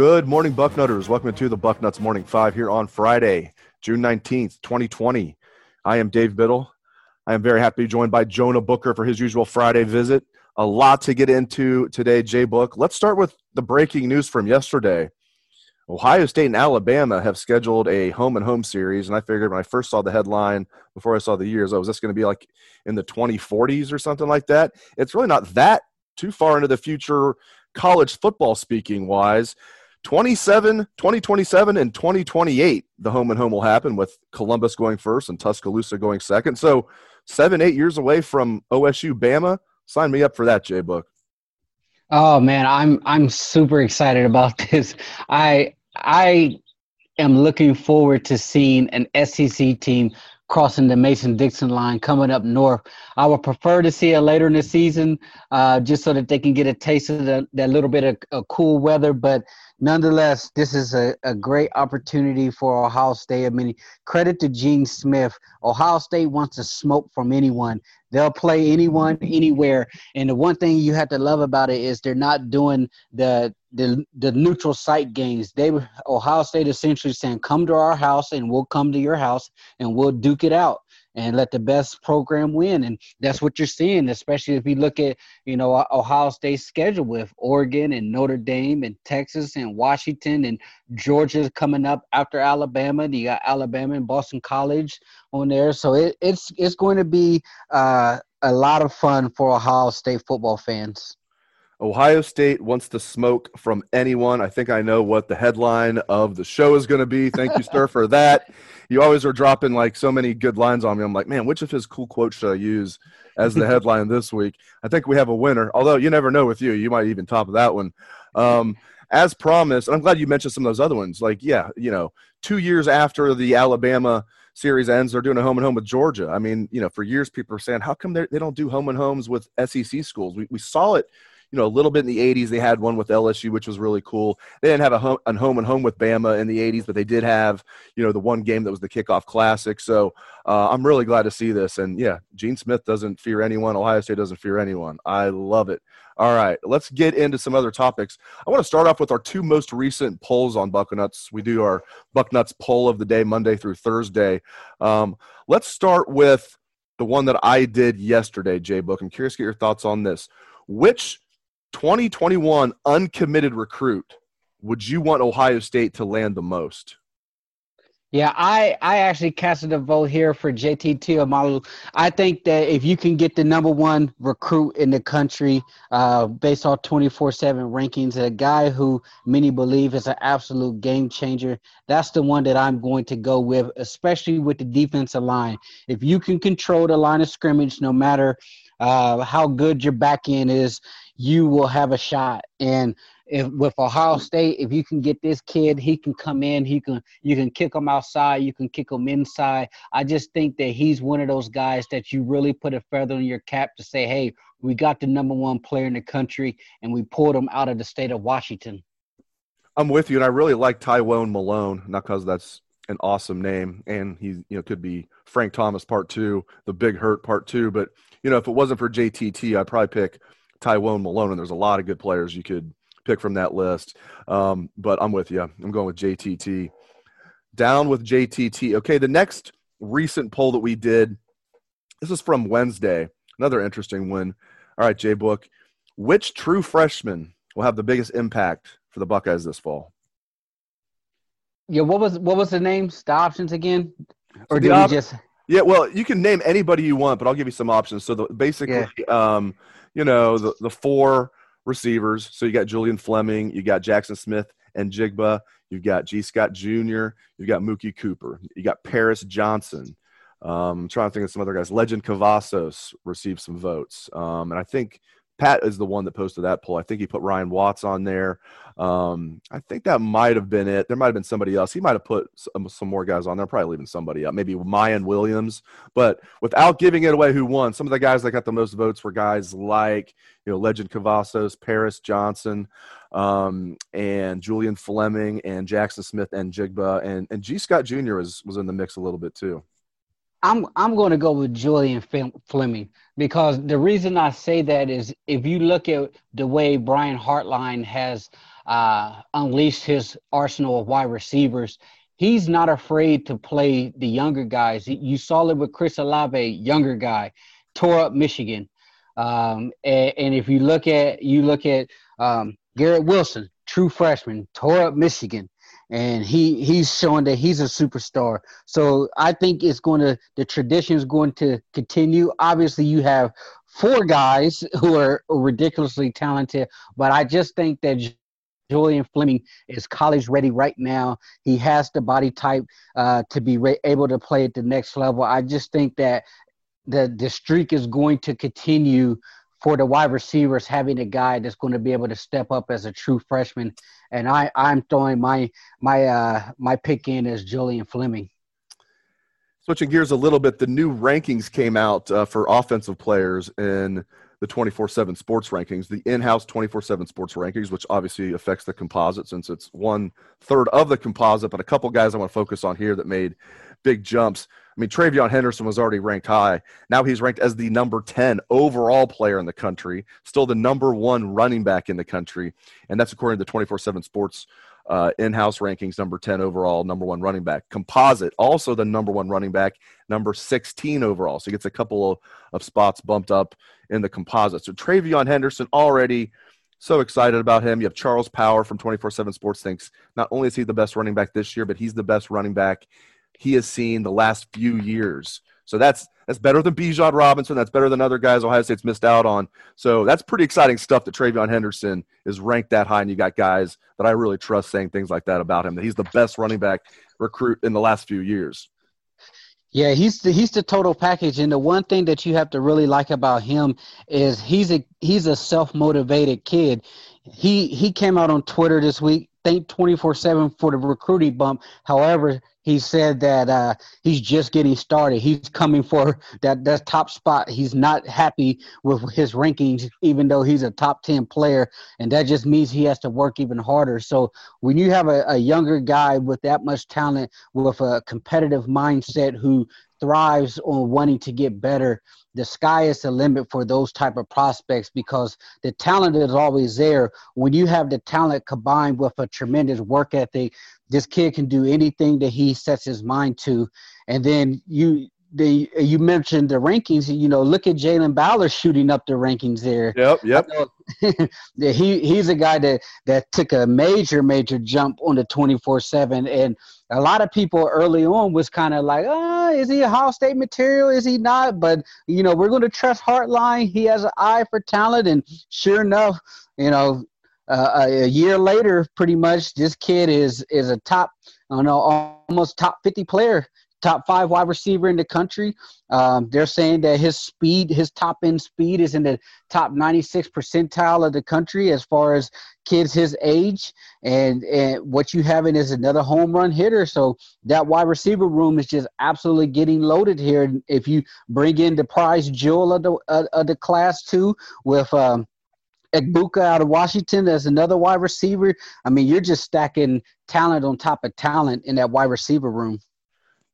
Good morning, Bucknutters. Welcome to the Bucknuts Morning Five here on Friday, June 19th, 2020. I am Dave Biddle. I am very happy to be joined by Jonah Booker for his usual Friday visit. A lot to get into today, Jay Book. Let's start with the breaking news from yesterday. Ohio State and Alabama have scheduled a home and home series, and I figured when I first saw the headline before I saw the years, oh, was this going to be like in the 2040s or something like that? It's really not that too far into the future, college football speaking wise. 27, 2027, and 2028, the home and home will happen with Columbus going first and Tuscaloosa going second. So seven, eight years away from OSU Bama. Sign me up for that, J Book. Oh man, I'm I'm super excited about this. I I am looking forward to seeing an SEC team crossing the Mason Dixon line coming up north. I would prefer to see it later in the season, uh, just so that they can get a taste of the, that little bit of, of cool weather. But nonetheless, this is a, a great opportunity for Ohio State. I mean, credit to Gene Smith. Ohio State wants to smoke from anyone. They'll play anyone, anywhere. And the one thing you have to love about it is they're not doing the the the neutral site games. They Ohio State essentially saying, "Come to our house, and we'll come to your house, and we'll duke it out." And let the best program win. And that's what you're seeing, especially if you look at, you know, Ohio State's schedule with Oregon and Notre Dame and Texas and Washington and Georgia coming up after Alabama. You got Alabama and Boston College on there. So it, it's it's going to be uh, a lot of fun for Ohio State football fans. Ohio State wants to smoke from anyone. I think I know what the headline of the show is going to be. Thank you, sir, for that. You always are dropping like so many good lines on me. I'm like, man, which of his cool quotes should I use as the headline this week? I think we have a winner. Although you never know with you, you might even top of that one. Um, as promised, I'm glad you mentioned some of those other ones. Like, yeah, you know, two years after the Alabama series ends, they're doing a home and home with Georgia. I mean, you know, for years people are saying, how come they don't do home and homes with SEC schools? We, we saw it you know, a little bit in the 80s. They had one with LSU, which was really cool. They didn't have a home, a home and home with Bama in the 80s, but they did have, you know, the one game that was the kickoff classic. So uh, I'm really glad to see this. And yeah, Gene Smith doesn't fear anyone. Ohio State doesn't fear anyone. I love it. All right, let's get into some other topics. I want to start off with our two most recent polls on Bucknuts. We do our Bucknuts poll of the day, Monday through Thursday. Um, let's start with the one that I did yesterday, Jay Book. I'm curious to get your thoughts on this. Which 2021 uncommitted recruit would you want Ohio State to land the most? Yeah, I, I actually casted a vote here for JT Tuimoloau. I think that if you can get the number one recruit in the country uh, based off 24 7 rankings, a guy who many believe is an absolute game changer, that's the one that I'm going to go with, especially with the defensive line. If you can control the line of scrimmage, no matter uh, how good your back end is, you will have a shot. And if with Ohio State, if you can get this kid, he can come in. He can you can kick him outside. You can kick him inside. I just think that he's one of those guys that you really put a feather in your cap to say, hey, we got the number one player in the country, and we pulled him out of the state of Washington. I'm with you, and I really like Tywone Malone, not because that's an awesome name, and he you know could be Frank Thomas part two, the Big Hurt part two, but you know if it wasn't for JTT, I'd probably pick Tywone Malone, and there's a lot of good players you could pick from that list. Um, but I'm with you. I'm going with JTT. Down with JTT. Okay, the next recent poll that we did, this is from Wednesday. Another interesting one. All right, J Book. Which true freshman will have the biggest impact for the Buckeyes this fall? Yeah, what was what was the names, the options again, or did op- we just? Yeah, well, you can name anybody you want, but I'll give you some options. So the, basically, yeah. um, you know, the the four receivers. So you got Julian Fleming, you got Jackson Smith and Jigba, you've got Gee Scott Jr., you've got Mookie Cooper, you got Paris Johnson. Um, I'm trying to think of some other guys. Lejond Cavazos received some votes, um, and I think Pat is the one that posted that poll. I think he put Ryan Watts on there. Um, I think that might have been it. There might have been somebody else. He might have put some, some more guys on there. Probably leaving somebody up, maybe Mayan Williams. But without giving it away, who won? Some of the guys that got the most votes were guys like you know Lejond Cavazos, Paris Johnson, um, and Julian Fleming, and Jaxon Smith-Njigba, and and Gee Scott Jr. was was in the mix a little bit too. I'm I'm going to go with Julian Fleming because the reason I say that is if you look at the way Brian Hartline has uh, unleashed his arsenal of wide receivers, he's not afraid to play the younger guys. You saw it with Chris Olave, younger guy, tore up Michigan, um, and, and, if you look at you look at um, Garrett Wilson, true freshman, tore up Michigan and he he's showing that he's a superstar. So I think it's going to the tradition is going to continue. Obviously, you have four guys who are ridiculously talented, but I just think that Julian Fleming is college ready right now. He has the body type uh, to be re- able to play at the next level. I just think that the the streak is going to continue for the wide receivers having a guy that's going to be able to step up as a true freshman. And I, I'm throwing my my uh, my pick in as Julian Fleming. Switching gears a little bit, the new rankings came out uh, for offensive players in the 24/7 Sports rankings, the in-house 24/7 Sports rankings, which obviously affects the composite since it's one third of the composite. But a couple guys I want to focus on here that made big jumps. I mean, TreVeyon Henderson was already ranked high. Now he's ranked as the number 10 overall player in the country, still the number one running back in the country. And that's according to 24 7 Sports uh, in house rankings, number 10 overall, number one running back. Composite, also the number one running back, number 16 overall. So he gets a couple of, of spots bumped up in the composite. So TreVeyon Henderson already so excited about him. You have Charles Power from 24 7 Sports thinks not only is he the best running back this year, but he's the best running back he has seen the last few years. So that's that's better than Bijan Robinson. That's better than other guys Ohio State's missed out on. So that's pretty exciting stuff that TreVeyon Henderson is ranked that high, and you got guys that I really trust saying things like that about him. That he's the best running back recruit in the last few years. Yeah, he's the, he's the total package, and the one thing that you have to really like about him is he's a he's a self motivated kid. He he came out on Twitter this week, thank twenty four seven for the recruiting bump. However, he said that uh, he's just getting started. He's coming for that that top spot. He's not happy with his rankings, even though he's a top ten player, and that just means he has to work even harder. So when you have a, a younger guy with that much talent, with a competitive mindset, who thrives on wanting to get better, the sky is the limit for those type of prospects because the talent is always there. When you have the talent combined with a tremendous work ethic, this kid can do anything that he sets his mind to. And then you the you mentioned the rankings. You know, look at Jalen Ballard shooting up the rankings there. Yep, yep. he he's a guy that that took a major major jump on the twenty four seven, and a lot of people early on was kind of like, oh, is he a Ohio State material? Is he not? But you know, we're going to trust Hartline. He has an eye for talent, and sure enough, you know, uh, a year later, pretty much, this kid is is a top, I don't know, almost top 50 player, top five wide receiver in the country. Um, they're saying that his speed, his top end speed, is in the top 96 percentile of the country as far as kids his age. And and what you having is another home run hitter. So that wide receiver room is just absolutely getting loaded here. If you bring in the prize jewel of the of the class two with um, Egbuka out of Washington as another wide receiver. I mean, you're just stacking talent on top of talent in that wide receiver room.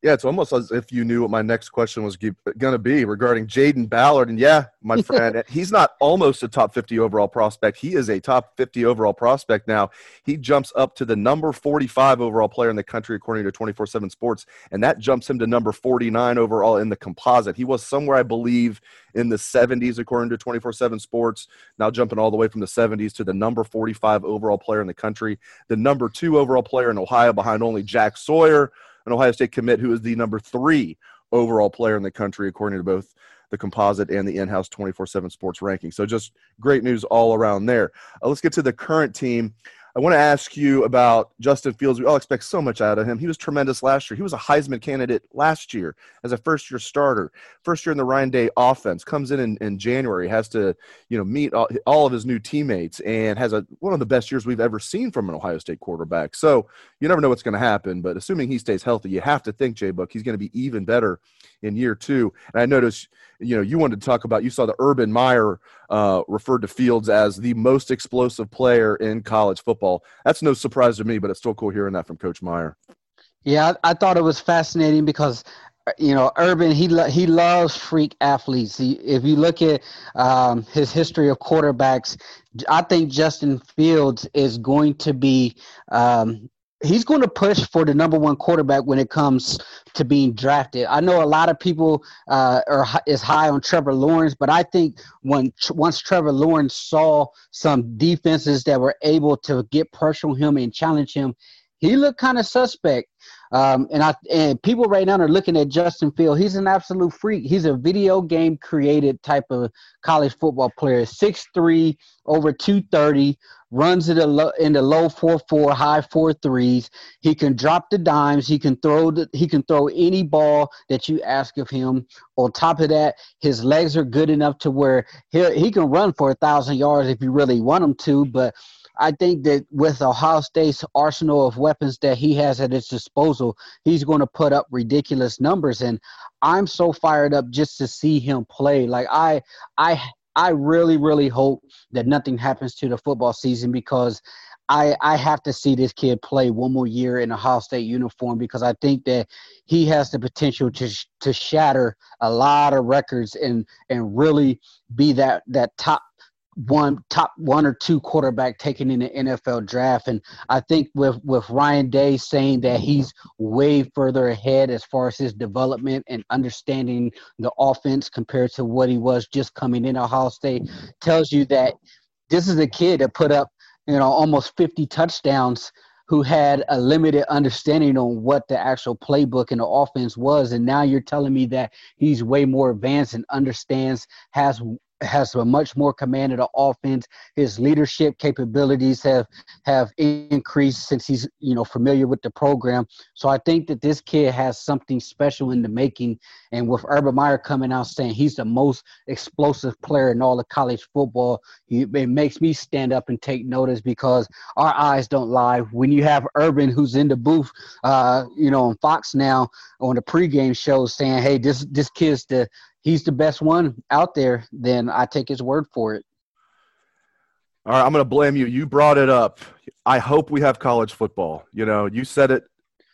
Yeah, it's almost as if you knew what my next question was going to be regarding Jayden Ballard. And yeah, my friend, he's not almost a top 50 overall prospect. He is a top 50 overall prospect now. He jumps up to the number 45 overall player in the country, according to 24 7 Sports. And that jumps him to number 49 overall in the composite. He was somewhere, I believe, in the 70s, according to 24 7 Sports. Now jumping all the way from the 70s to the number 45 overall player in the country, the number two overall player in Ohio behind only Jack Sawyer an Ohio State commit who is the number three overall player in the country, according to both the composite and the in-house 24-7 sports ranking. So just great news all around there. Uh, let's get to the current team I want to ask you about Justin Fields. We all expect so much out of him. He was tremendous last year. He was a Heisman candidate last year as a first year starter. First year in the Ryan Day offense. Comes in, in in, January, has to you know meet all, all, of his new teammates, and has a one of the best years we've ever seen from an Ohio State quarterback. So you never know what's going to happen, but assuming he stays healthy, you have to think Jay Book he's going to be even better in year two. And I noticed you know you wanted to talk about you saw the Urban Meyer uh, referred to Fields as the most explosive player in college football. That's no surprise to me, but it's still cool hearing that from Coach Meyer. Yeah, I, I thought it was fascinating because you know, Urban he lo- he loves freak athletes. He, if you look at um, his history of quarterbacks, I think Justin Fields is going to be um, he's going to push for the number one quarterback when it comes to being drafted. I know a lot of people uh, are is high on Trevor Lawrence, but I think when once Trevor Lawrence saw some defenses that were able to get pressure on him and challenge him, he looked kind of suspect. Um, and I and people right now are looking at Justin Field. He's an absolute freak. He's a video game created type of college football player. 6'3", over 230, runs it in the low four four, high four threes. He can drop the dimes. He can throw the, he can throw any ball that you ask of him. On top of that, his legs are good enough to where he he can run for a thousand yards if you really want him to. But I think that with Ohio State's arsenal of weapons that he has at his disposal, he's going to put up ridiculous numbers. And I'm so fired up just to see him play. Like I, I, I really, really hope that nothing happens to the football season because I, I have to see this kid play one more year in Ohio State uniform because I think that he has the potential to to shatter a lot of records and and really be that that top one top one or two quarterback taken in the NFL draft. And I think with with Ryan Day saying that he's way further ahead as far as his development and understanding the offense compared to what he was just coming in Ohio State tells you that this is a kid that put up, you know, almost 50 touchdowns who had a limited understanding on what the actual playbook and the offense was and now you're telling me that he's way more advanced and understands has has a much more command of the offense. His leadership capabilities have have increased since he's you know familiar with the program. So I think that this kid has something special in the making. And with Urban Meyer coming out saying he's the most explosive player in all of college football, it makes me stand up and take notice because our eyes don't lie. When you have Urban who's in the booth, uh, you know, on Fox now on the pregame show saying, "Hey, this this kid's the he's the best one out there, then I take his word for it. All right, I'm going to blame you. You brought it up. I hope we have college football. You know, you said it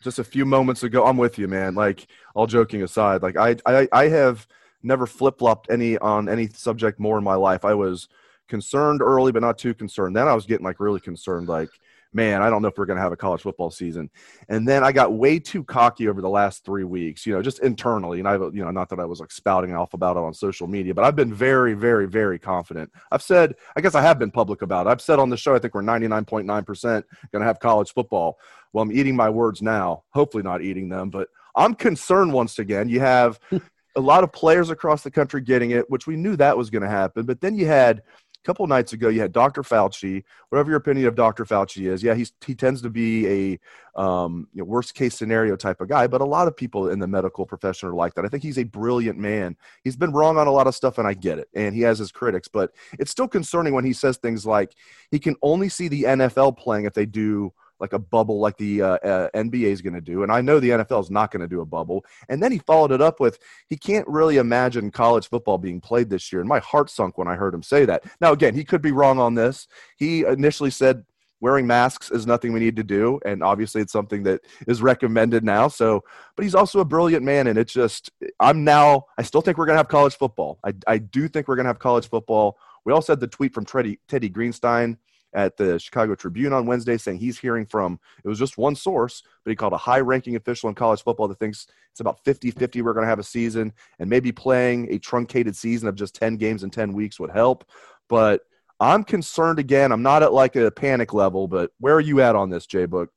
just a few moments ago. I'm with you, man. Like, all joking aside, like I, I, I have never flip flopped any on any subject more in my life. I was concerned early, but not too concerned. Then I was getting like really concerned, like man, I don't know if we're going to have a college football season. And then I got way too cocky over the last three weeks, you know, just internally. And I, you know, not that I was like spouting off about it on social media, but I've been very, very, very confident. I've said, I guess I have been public about it. I've said on the show, I think we're 99.9% going to have college football. Well, I'm eating my words now, hopefully not eating them, but I'm concerned once again. You have a lot of players across the country getting it, which we knew that was going to happen. But then you had couple nights ago, you had Dr. Fauci. Whatever your opinion of Dr. Fauci is, yeah, he's he tends to be a um, you know, worst case scenario type of guy. But a lot of people in the medical profession are like that. I think he's a brilliant man. He's been wrong on a lot of stuff, and I get it. And he has his critics, but it's still concerning when he says things like he can only see the NFL playing if they do like a bubble like the uh, uh, NBA is going to do. And I know the NFL is not going to do a bubble. And then he followed it up with he can't really imagine college football being played this year. And my heart sunk when I heard him say that. Now, again, he could be wrong on this. He initially said wearing masks is nothing we need to do and obviously it's something that is recommended now so but he's also a brilliant man and it's just i'm now i still think we're going to have college football I, I do think we're going to have college football we also had the tweet from teddy, teddy greenstein at the chicago tribune on wednesday saying he's hearing from it was just one source but he called a high ranking official in college football that thinks it's about 50-50 we're going to have a season and maybe playing a truncated season of just 10 games in 10 weeks would help but I'm concerned again. I'm not at like a panic level, but where are you at on this, Jay Book?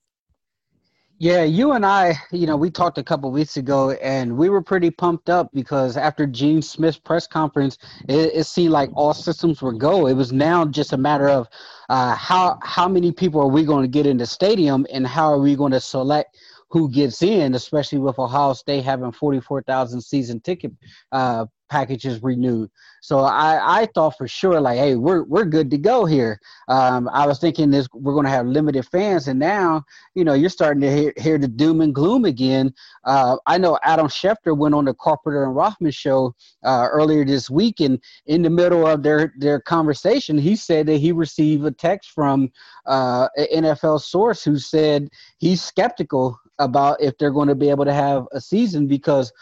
Yeah, you and I, you know, we talked a couple weeks ago, and we were pretty pumped up because after Gene Smith's press conference, it, it seemed like all systems were go. It was now just a matter of uh, how how many people are we going to get in the stadium, and how are we going to select who gets in, especially with Ohio State having 44,000 season ticket uh, packages renewed. So I, I thought for sure like, hey, we're we're good to go here. Um, I was thinking this we're going to have limited fans, and now you know you're starting to hear, hear the doom and gloom again. Uh, I know Adam Schefter went on the Carpenter and Rothman show uh, earlier this week, and in the middle of their their conversation, he said that he received a text from uh, an NFL source who said he's skeptical about if they're going to be able to have a season because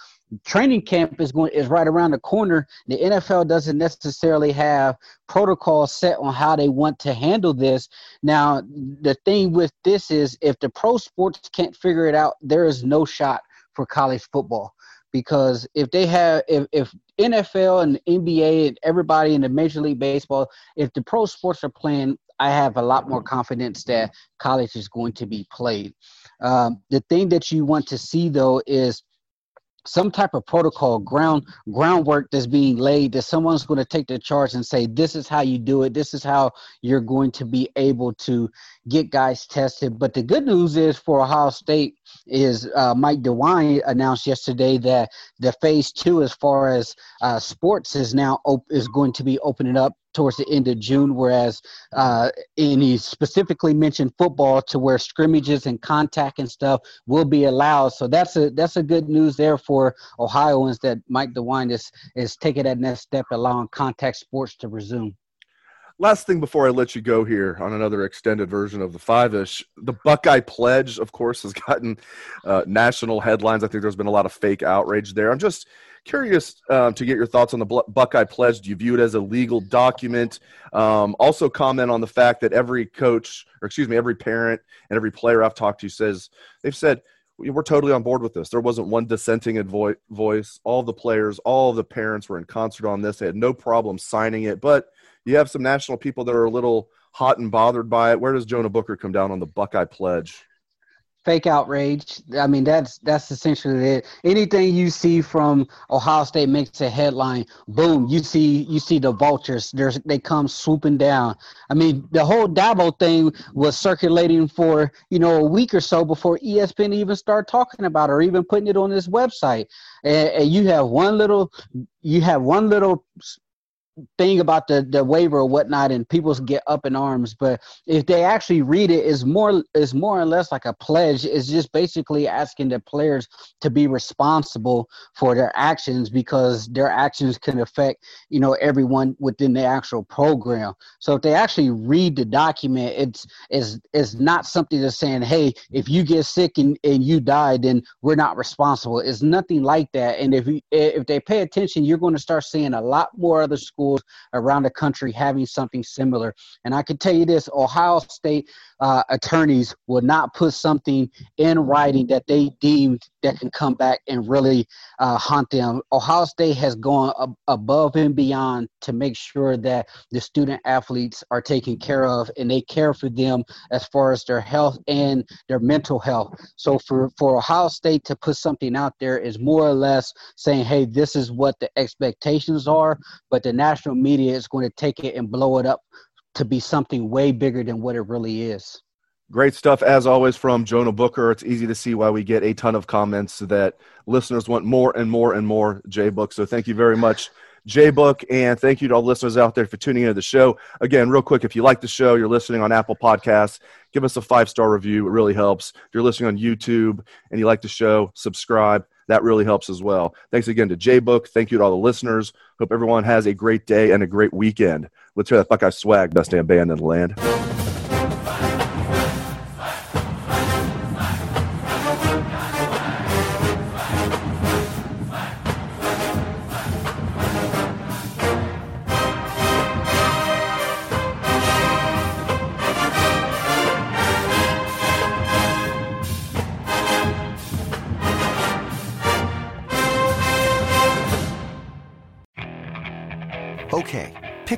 training camp is going is right around the corner. The NFL doesn't necessarily have protocols set on how they want to handle this. Now, the thing with this is if the pro sports can't figure it out, there is no shot for college football because if they have if, if NFL and NBA and everybody in the Major League Baseball, if the pro sports are playing, I have a lot more confidence that college is going to be played. Um, the thing that you want to see though is some type of protocol ground groundwork that's being laid that someone's going to take the charge and say this is how you do it. This is how you're going to be able to get guys tested. But the good news is for ohio state is uh, mike dewine announced yesterday that the phase two as far as uh, sports is now op- is going to be opening up towards the end of June, whereas uh, and he specifically mentioned football to where scrimmages and contact and stuff will be allowed. So that's a that's a good news there for Ohioans that Mike DeWine is is taking that next step, allowing contact sports to resume. Last thing before I let you go here on another extended version of the five ish, the Buckeye Pledge, of course, has gotten uh, national headlines. I think there's been a lot of fake outrage there. I'm just Curious um, to get your thoughts on the Buckeye Pledge. Do you view it as a legal document? Um, also, comment on the fact that every coach, or excuse me, every parent and every player I've talked to says they've said we're totally on board with this. There wasn't one dissenting voice. All the players, all the parents were in concert on this. They had no problem signing it. But you have some national people that are a little hot and bothered by it. Where does Jonah Booker come down on the Buckeye Pledge? fake outrage. I mean, that's that's essentially it. Anything you see from Ohio State makes a headline. Boom! You see you see the vultures. There's they come swooping down. I mean, the whole Dabo thing was circulating for you know a week or so before ESPN even started talking about it or even putting it on this website. And, and you have one little you have one little thing about the the waiver or whatnot and people get up in arms but if they actually read it is more is more or less like a pledge. It's just basically asking the players to be responsible for their actions because their actions can affect you know everyone within the actual program. So if they actually read the document it's is is not something that's saying hey if you get sick and, and you die then we're not responsible. It's nothing like that. And if you, if they pay attention you're going to start seeing a lot more other schools schools around the country having something similar. And I can tell you this Ohio State uh, attorneys will not put something in writing that they deemed that can come back and really uh, haunt them. Ohio State has gone ab- above and beyond to make sure that the student athletes are taken care of and they care for them as far as their health and their mental health. So for, for Ohio State to put something out there is more or less saying, hey, this is what the expectations are, but the national media is going to take it and blow it up to be something way bigger than what it really is. Great stuff as always from Jonah Booker. It's easy to see why we get a ton of comments that listeners want more and more and more J Book. So thank you very much, J Book, and thank you to all listeners out there for tuning into the show. Again, real quick, if you like the show, you're listening on Apple Podcasts, give us a five star review. It really helps. If you're listening on YouTube and you like the show, subscribe. That really helps as well. Thanks again to J Book. Thank you to all the listeners. Hope everyone has a great day and a great weekend. Let's hear that I swag, best damn band in the land.